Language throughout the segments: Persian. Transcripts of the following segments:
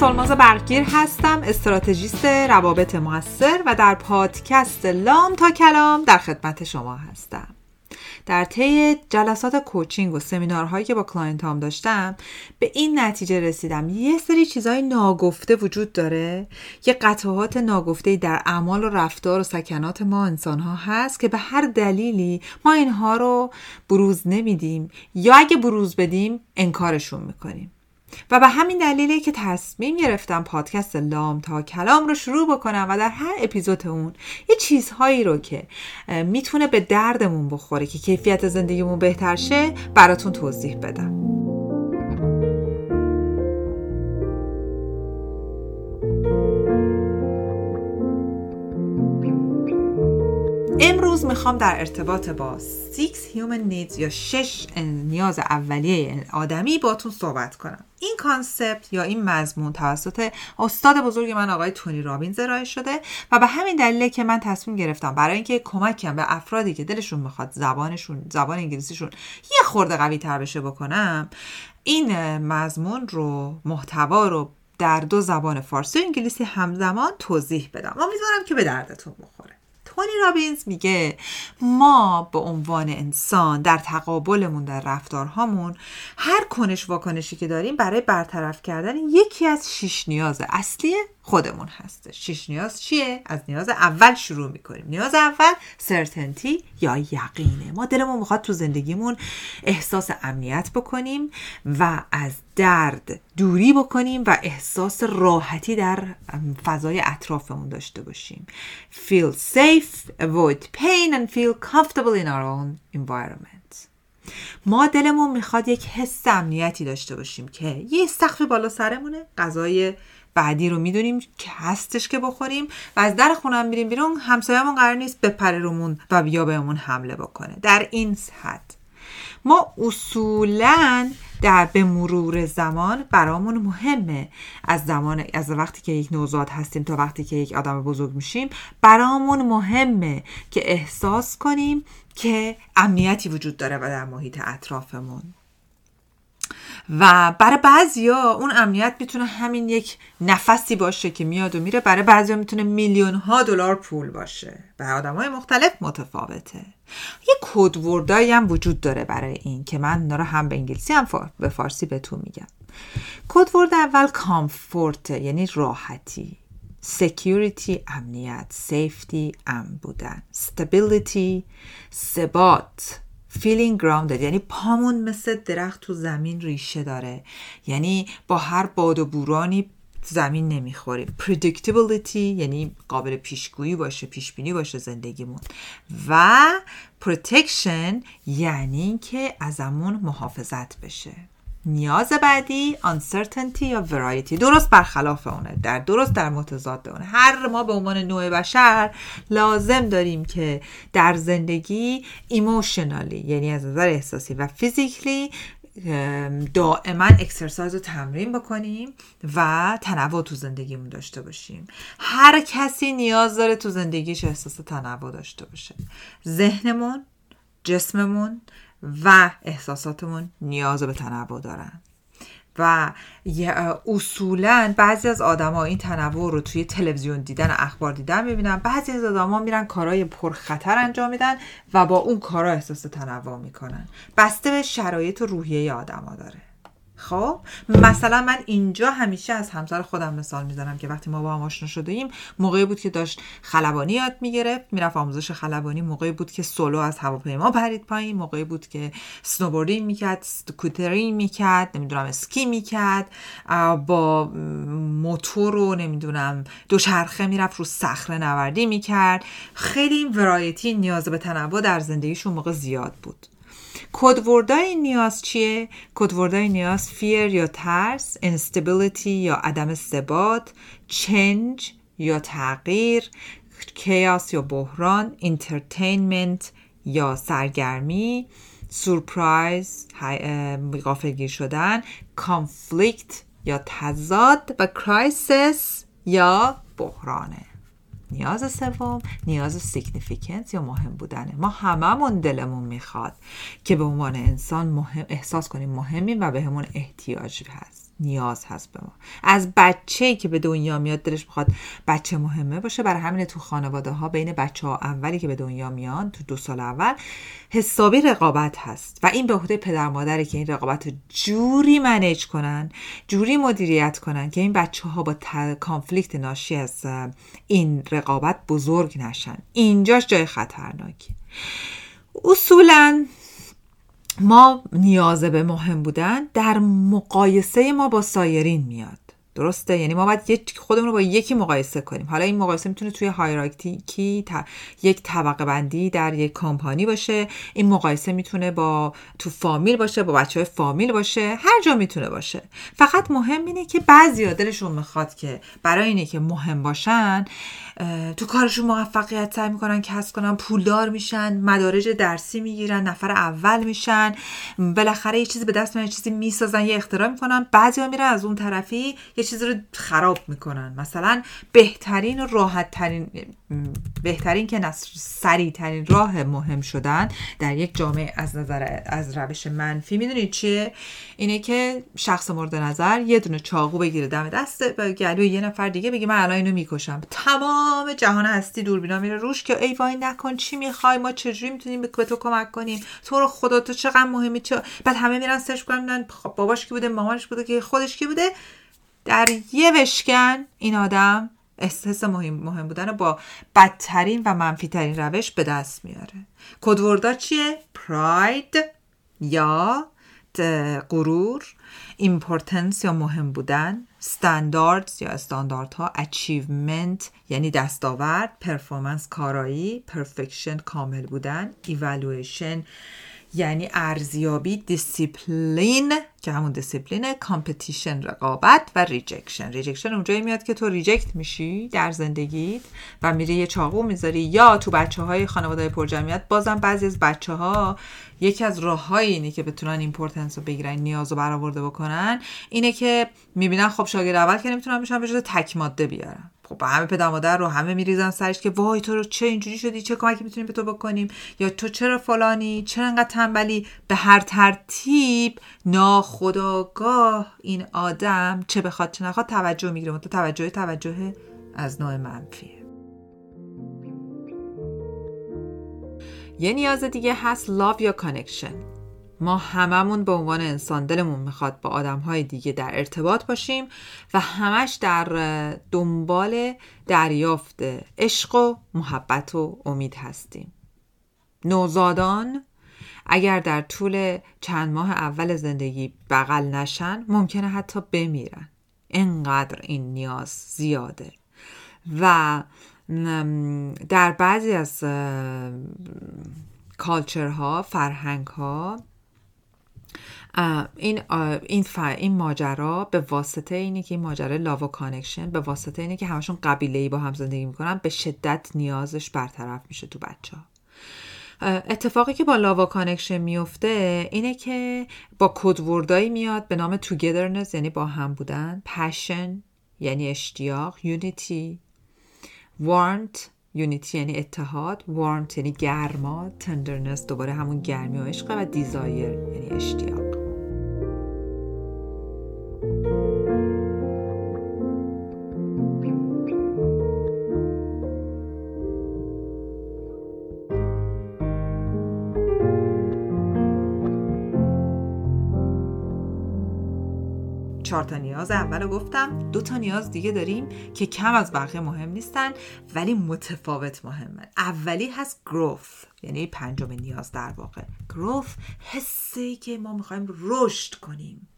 سلماز برگیر هستم استراتژیست روابط موثر و در پادکست لام تا کلام در خدمت شما هستم. در طی جلسات coaching و سمینارهایی که با client هام داشتم به این نتیجه رسیدم. یه سری چیزهای ناگفته وجود داره یه قطعات ناگفته در اعمال و رفتار و سکنات ما انسان ها هست که به هر دلیلی ما اینها رو بروز نمیدیم یا اگه بروز بدیم انکارشون می‌کنیم. و به همین دلیله که تصمیم گرفتم پادکست لام تا کلام رو شروع بکنم و در هر اپیزود اون یه چیزهایی رو که می‌تونه به دردمون بخوره که کیفیت زندگیمون بهتر شه براتون توضیح بدم. امروز می‌خوام در ارتباط با 6 Human Needs یا شش نیاز اولیه آدمی باتون صحبت کنم. این concept یا این مضمون توسط استاد بزرگ من آقای تونی رابینز ارائه شده و به همین دلیله که من تصمیم گرفتم برای اینکه کمکم به افرادی که دلشون می‌خواد زبانشون زبان انگلیسیشون یه خورده قوی تر بشه بکنم این مضمون رو محتوا رو در دو زبان فارسی و انگلیسی همزمان توضیح بدم. امیدوارم که به دردتون بخوره. تونی رابینز میگه ما به عنوان انسان در تقابلمون در رفتارهامون هر کنش واکنشی که داریم برای برطرف کردن یکی از شش نیاز اصلی خودمون هست شش نیاز چیه؟ از نیاز اول شروع می‌کنیم. نیاز اول سرتنتی یا یقینه. ما دلمون می‌خواد تو زندگیمون احساس امنیت بکنیم و از درد دوری بکنیم و احساس راحتی در فضای اطرافمون داشته باشیم. Feel safe avoid pain and feel comfortable in our own environment. ما دلمون می‌خواد یک حس امنیتی داشته باشیم که یه سقف بالا سرمونه غذای بعدی رو می‌دونیم که هستش که بخوریم و از در خونم میریم بیرون. همسایه‌مون قرار نیست بپره رومون و بیا بهمون حمله بکنه. در این حد ما اصولا در به مرور زمان برامون مهمه. از زمان از وقتی که یک نوزاد هستیم تا وقتی که یک آدم بزرگ میشیم برامون مهمه که احساس کنیم که امنیتی وجود داره و در محیط اطرافمون. و برای بعضیا اون امنیت می‌تونه همین یک نفسی باشه که میاد و میره. برای بعضیا می‌تونه میلیون ها دلار پول باشه. به آدم های مختلف متفاوته. یه کدوردایی هم وجود داره برای این که من داره هم به انگلیسی هم به فارسی بهتون میگم. کدورد اول کامفورت یعنی راحتی. security امنیت. safety امن بودن. stability ثبات. Feeling grounded. یعنی پامون مثل درخت تو زمین ریشه داره. یعنی با هر باد و بورانی زمین نمی‌خوریم predictability یعنی قابل پیشگویی باشه پیشبینی باشه زندگیمون. و protection یعنی که ازمون محافظت بشه. نیاز بعدی uncertainty یا variety. درست برخلاف اونه. در درست در متضاد اونه. هر ما به عنوان نوع بشر لازم داریم که در زندگی ایموشنالی یعنی از نظر احساسی و فیزیکلی دائما اکسرسایز رو تمرین بکنیم و تنوع تو زندگیمون داشته باشیم. هر کسی نیاز داره تو زندگیش احساس تنوع داشته باشه. ذهنمون جسممون و احساساتمون نیاز به تنوع دارن. و اصولا بعضی از آدما این تنوع رو توی تلویزیون دیدن اخبار دیدن می‌بینن. بعضی از آدما میرن کارهای پرخطر انجام میدن و با اون کارا احساس تنوع می‌کنن. بسته به شرایط و روحیه آدما داره. خب مثلا من اینجا همیشه از همسر خودم مثال می‌زنم که وقتی ما با هم آشنا شده ایم موقعی بود که داشت خلبانی یاد می‌گرفت می‌رفت آموزش خلبانی موقعی بود که سولو از هواپیما پرید پایین موقعی بود که snowboarding می‌کرد scootering می‌کرد نمی‌دونم اسکی می‌کرد با موتور رو نمی‌دونم دوچرخه می‌رفت رو صخره نوردی می‌کرد. خیلی variety نیاز به تنوع در زندگیشون موقع زیاد بود. code word ای نیاز چیه؟ code word ای نیاز fear یا ترس instability یا عدم ثبات change یا تغییر chaos یا بحران entertainment یا سرگرمی surprise غافلگیر شدن conflict یا تضاد و crisis یا بحرانه نیاز سوم نیاز significance یا مهم بودنه. ما هممون دلمون می‌خواد که به عنوان انسان مهم احساس کنیم مهمیم و بهمون احتیاج هست. نیاز هست به ما. از بچه که به دنیا میاد دلش می‌خواد بچه مهمه باشه. برای همین تو خانواده ها بین بچه ها اولی که به دنیا میان تو دو سال اول حسابی رقابت هست. و این به عهده پدر مادره که این رقابت جوری منیج کنن جوری مدیریت کنن که این بچه ها با کانفلیکت ناشی از این رقابت بزرگ نشن. اینجاش جای خطرناکی اصولا ما نیازه به مهم بودن در مقایسه ما با سایرین میاد. درسته؟ یعنی ما باید خودمون رو با یکی مقایسه کنیم. حالا این مقایسه می‌تونه توی هایراکتیکی یک طبقه بندی در یک کمپانی باشه. این مقایسه می‌تونه با تو فامیل باشه با بچه های فامیل باشه. هر جا می‌تونه باشه. فقط مهم اینه که بعضی دلشون می‌خواد که برای اینه که مهم باشن تو کارشون موفقیت سعی می‌کنن کسب کنن پولدار میشن مدارج درسی می‌گیرن نفر اول میشن. بالاخره یه چیزی به دست میارن چیزی می‌سازن یه اختراع می‌کنن. بعضیا میرن از اون طرفی یه چیزی رو خراب می‌کنن. مثلا بهترین و راحت ترین بهترین که سریع ترین راه مهم شدن در یک جامعه از نظر از روش منفی می‌دونید چیه؟ اینه که شخص مورد نظر یه دونه چاقو بگیره دم دست گلوی یه نفر دیگه بگه من الان اینو می‌کشم. تمام جهان هستی دوربینا میره روش که ای وای نکن چی می‌خوای؟ ما چجوری می‌تونیم به تو کمک کنیم؟ تو رو خدا تو چقدر مهمی؟ چه بعد همه میرن سرچ کنن خب باباش کی بوده؟ مامانش بوده که خودش کی بوده؟ در یه بشکن این آدم احساس مهم, مهم بودن با بدترین و منفیترین روش به دست میاره code word ا چیه؟ pride یا غرور importance یا مهم بودن standards یا استانداردها achievement یعنی دستاورد performance کارایی perfection کامل بودن ایوالویشن یعنی ارزیابی دیسیپلین که همون دیسیپلین competition رقابت و rejection rejection اونجایی میاد که تو reject میشی در زندگیت و میری یه چاقو می‌ذاری. یا تو بچه های خانواده پرجمعیت بازم بعضی از بچه ها یکی از راههایی اینه که بتونن importance رو بگیرن نیاز رو برآورده بکنن اینه که می‌بینن خب شاگرد اول که نمی‌تونن بشن به تک ماده بیارن. خب همه پدر مادر رو همه میریزن سرش که وای تو رو چه اینجوری شدی؟ چه کمکی می‌تونیم به تو بکنیم؟ یا تو چرا فلانی؟ چرا انقدر تنبلی؟ به هر ترتیب ناخداگاه این آدم چه بخواد چه نخواد توجه می‌گیره. تو توجه توجه از نوع منفیه. یه نیاز دیگه هست love یا connection. ما هممون به عنوان انسان دلمون می‌خواد با آدم های دیگه در ارتباط باشیم و همش در دنبال دریافت عشق و محبت و امید هستیم. نوزادان اگر در طول چند ماه اول زندگی بغل نشن ممکنه حتی بمیرن. انقدر این نیاز زیاده. و در بعضی از culture ها فرهنگ ها این این این ماجرا به واسطه اینه که این ماجرا love and connection به واسطه اینه که همشون قبیله ای با هم زندگی می‌کنن به شدت نیازش برطرف میشه تو بچه ها اتفاقی که با love and connection میفته اینه که با code word ایی میاد به نام togetherness یعنی با هم بودن passion یعنی اشتیاق unity warmth unity یعنی اتحاد warmth یعنی گرما tenderness دوباره همون گرمی و عشق و desire یعنی اشتیاق. 4 تا نیاز. اول گفتم دو تا نیاز دیگه داریم که کم از بقیه مهم نیستن ولی متفاوت مهمه. اولی هست گروف یعنی پنجم نیاز در واقع. گروف حسی که ما می‌خوایم رشد کنیم.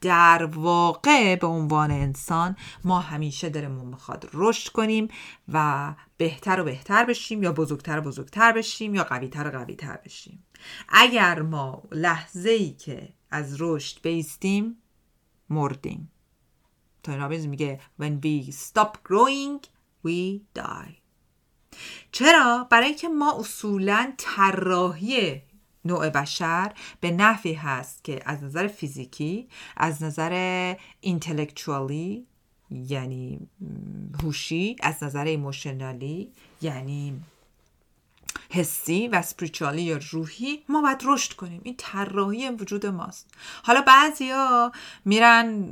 در واقع به عنوان انسان ما همیشه دلمون می‌خواد رشد کنیم و بهتر و بهتر بشیم یا بزرگتر و بزرگتر بشیم یا قویتر و قویتر بشیم. اگر ما لحظه ای که از رشد بیستیم مردیم تونی رابینز میگه when we stop growing we die چرا؟ برای اینکه ما اصولا طراحی نوع بشر به نحوی هست که از نظر فیزیکی از نظر اینتלקچوالی یعنی هوشی از نظر ایموشنالی یعنی حسی و سپریچوالی یا روحی ما باید رشد کنیم. این طراحی وجود ماست. حالا بعضیا میرن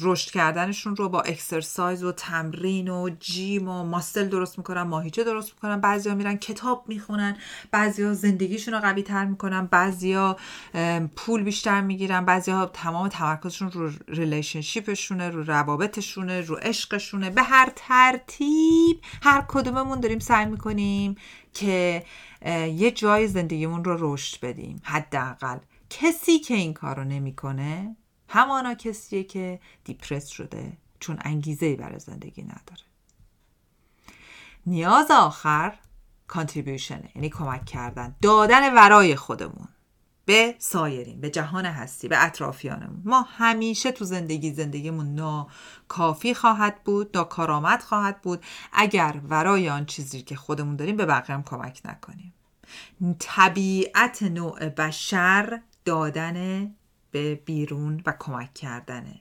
رشد کردنشون رو با اکسرسایز و تمرین و جیم و ماستل درست می‌کنن ماهیچه درست می‌کنن. بعضیا میرن کتاب می‌خونن بعضیا زندگیشون رو قوی تر می‌کنن بعضیا پول بیشتر می‌گیرن بعضیا تمام تمرکزشون رو ریلیشنشیپشونه رو روابطشونه رو عشقشونه. به هر ترتیب هر کدوممون داریم سعی می‌کنیم که یه جای زندگیمون رو رشد بدیم حداقل. کسی که این کار رو نمی‌کنه همانا کسیه که دیپرس شده چون انگیزه برای زندگی نداره. نیاز آخر کانتریبیوشنه یعنی کمک کردن دادن ورای خودمون. به سایرین به جهان هستی به اطرافیانمون. ما همیشه تو زندگی زندگیمون ناکافی خواهد بود ناکارآمد خواهد بود. اگر ورای آن چیزی که خودمون داریم به بقیه هم کمک نکنیم. طبیعت نوع بشر دادن به بیرون و کمک کردنه.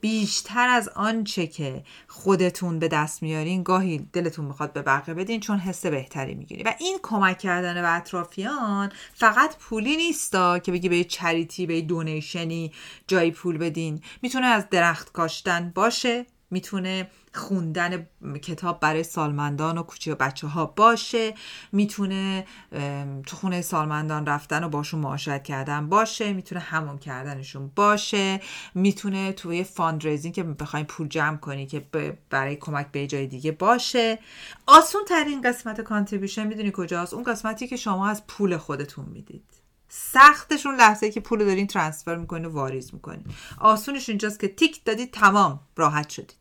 بیشتر از آنچه که خودتون به دست میارین گاهی دلتون می‌خواد به بقیه بدین چون حس بهتری می‌گیری و این کمک کردن به اطرافیان فقط پولی نیستا که بگی به چریتی به دونیشنی جایی پول بدین. می‌تونه از درخت کاشتن باشه. می‌تونه خوندن کتاب برای سالمندان و کوچه و بچه ها باشه می‌تونه تو خونه سالمندان رفتن و باشون معاشرت کردن باشه می‌تونه حموم کردنشون باشه می‌تونه توی fundraising که بخوایم پول جمع کنی که برای کمک به جای دیگه باشه. آسون ترین قسمت contribution می‌دونی کجاست؟ اون قسمتی که شما از پول خودتون می‌دید. سختش اون لحظه که پول دارین transfer می‌کنین و واریز می‌کنین آسونش اینجاست که تیک دادید تمام راحت شدید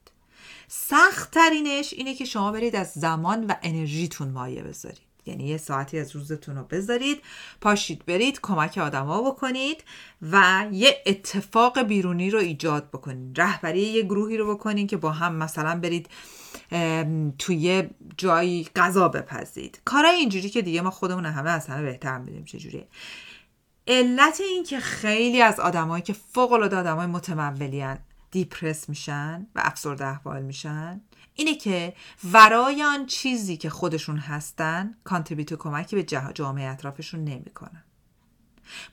سخت ترینش اینه که شما برید از زمان و انرژیتون مایه بذارید. یعنی یه ساعتی از روزتون رو بذارید پاشید برید کمک آدما بکنید و یه اتفاق بیرونی رو ایجاد بکنید. رهبری یه گروهی رو بکنید که با هم مثلا برید توی جایی غذا بپزید. کارای اینجوری که دیگه ما خودمون همه از همه بهتر می‌دونیم چجوریه. علت این که خیلی از آدمایی که فوق العاده آدمای متمولی دیپرس میشن و افسرده احوال میشن؟ اینه که ورای آن چیزی که خودشون هستن کانتریبیوت کمکی به جامعه اطرافشون نمی‌کنن.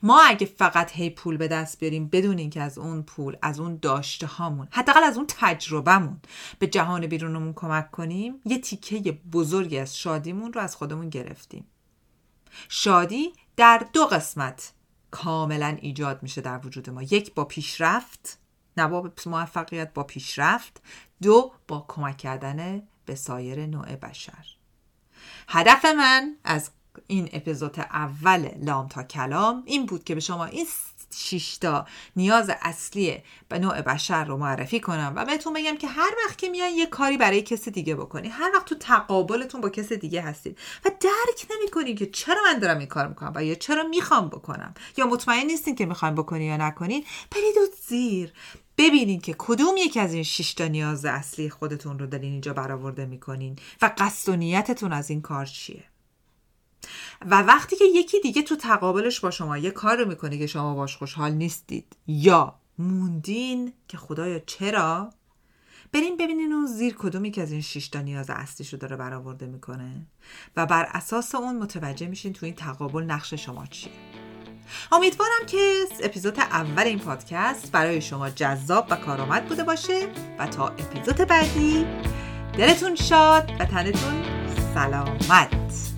ما اگه فقط هی پول به دست بیاریم بدون اینکه از اون پول از اون داشته هامون حداقل از اون تجربهمون به جهان بیرونمون کمک کنیم یه تیکه بزرگی از شادیمون رو از خودمون گرفتیم. شادی در دو قسمت کاملا ایجاد میشه در وجود ما. یک با پیشرفت نه با موفقیت با پیشرفت دو با کمک کردن به سایر نوع بشر. هدف من از این اپیزود اول لام تا کلام این بود که به شما این شیشتا نیاز اصلی به نوع بشر رو معرفی کنم و بهتون بگم که هر وقت که میان یه کاری برای کسی دیگه بکنی هر وقت تو تقابلتون با کسی دیگه هستید و درک نمی‌کنید که چرا من دارم این کار می‌کنم و یا چرا می‌خوام بکنم یا مطمئن نیستین که می‌خوایم بکنی یا نکنین برید زیر. ببینید که کدوم یکی از این شش تا نیاز اصلی خودتون رو دارین اینجا برآورده می‌کنین و قصد و نیتتون از این کار چیه؟ و وقتی که یکی دیگه تو تقابلش با شما یه کار رو می‌کنه که شما باش خوشحال نیستید یا موندین که خدایا چرا؟ بریم ببینین اون زیر کدومی که از این شش تا نیاز اصلیش رو داره برآورده می‌کنه و بر اساس اون متوجه میشین تو این تقابل نقش شما چیه. امیدوارم که اپیزود اول این پادکست برای شما جذاب و کارآمد بوده باشه و تا اپیزود بعدی دلتون شاد و تنتون سلامت.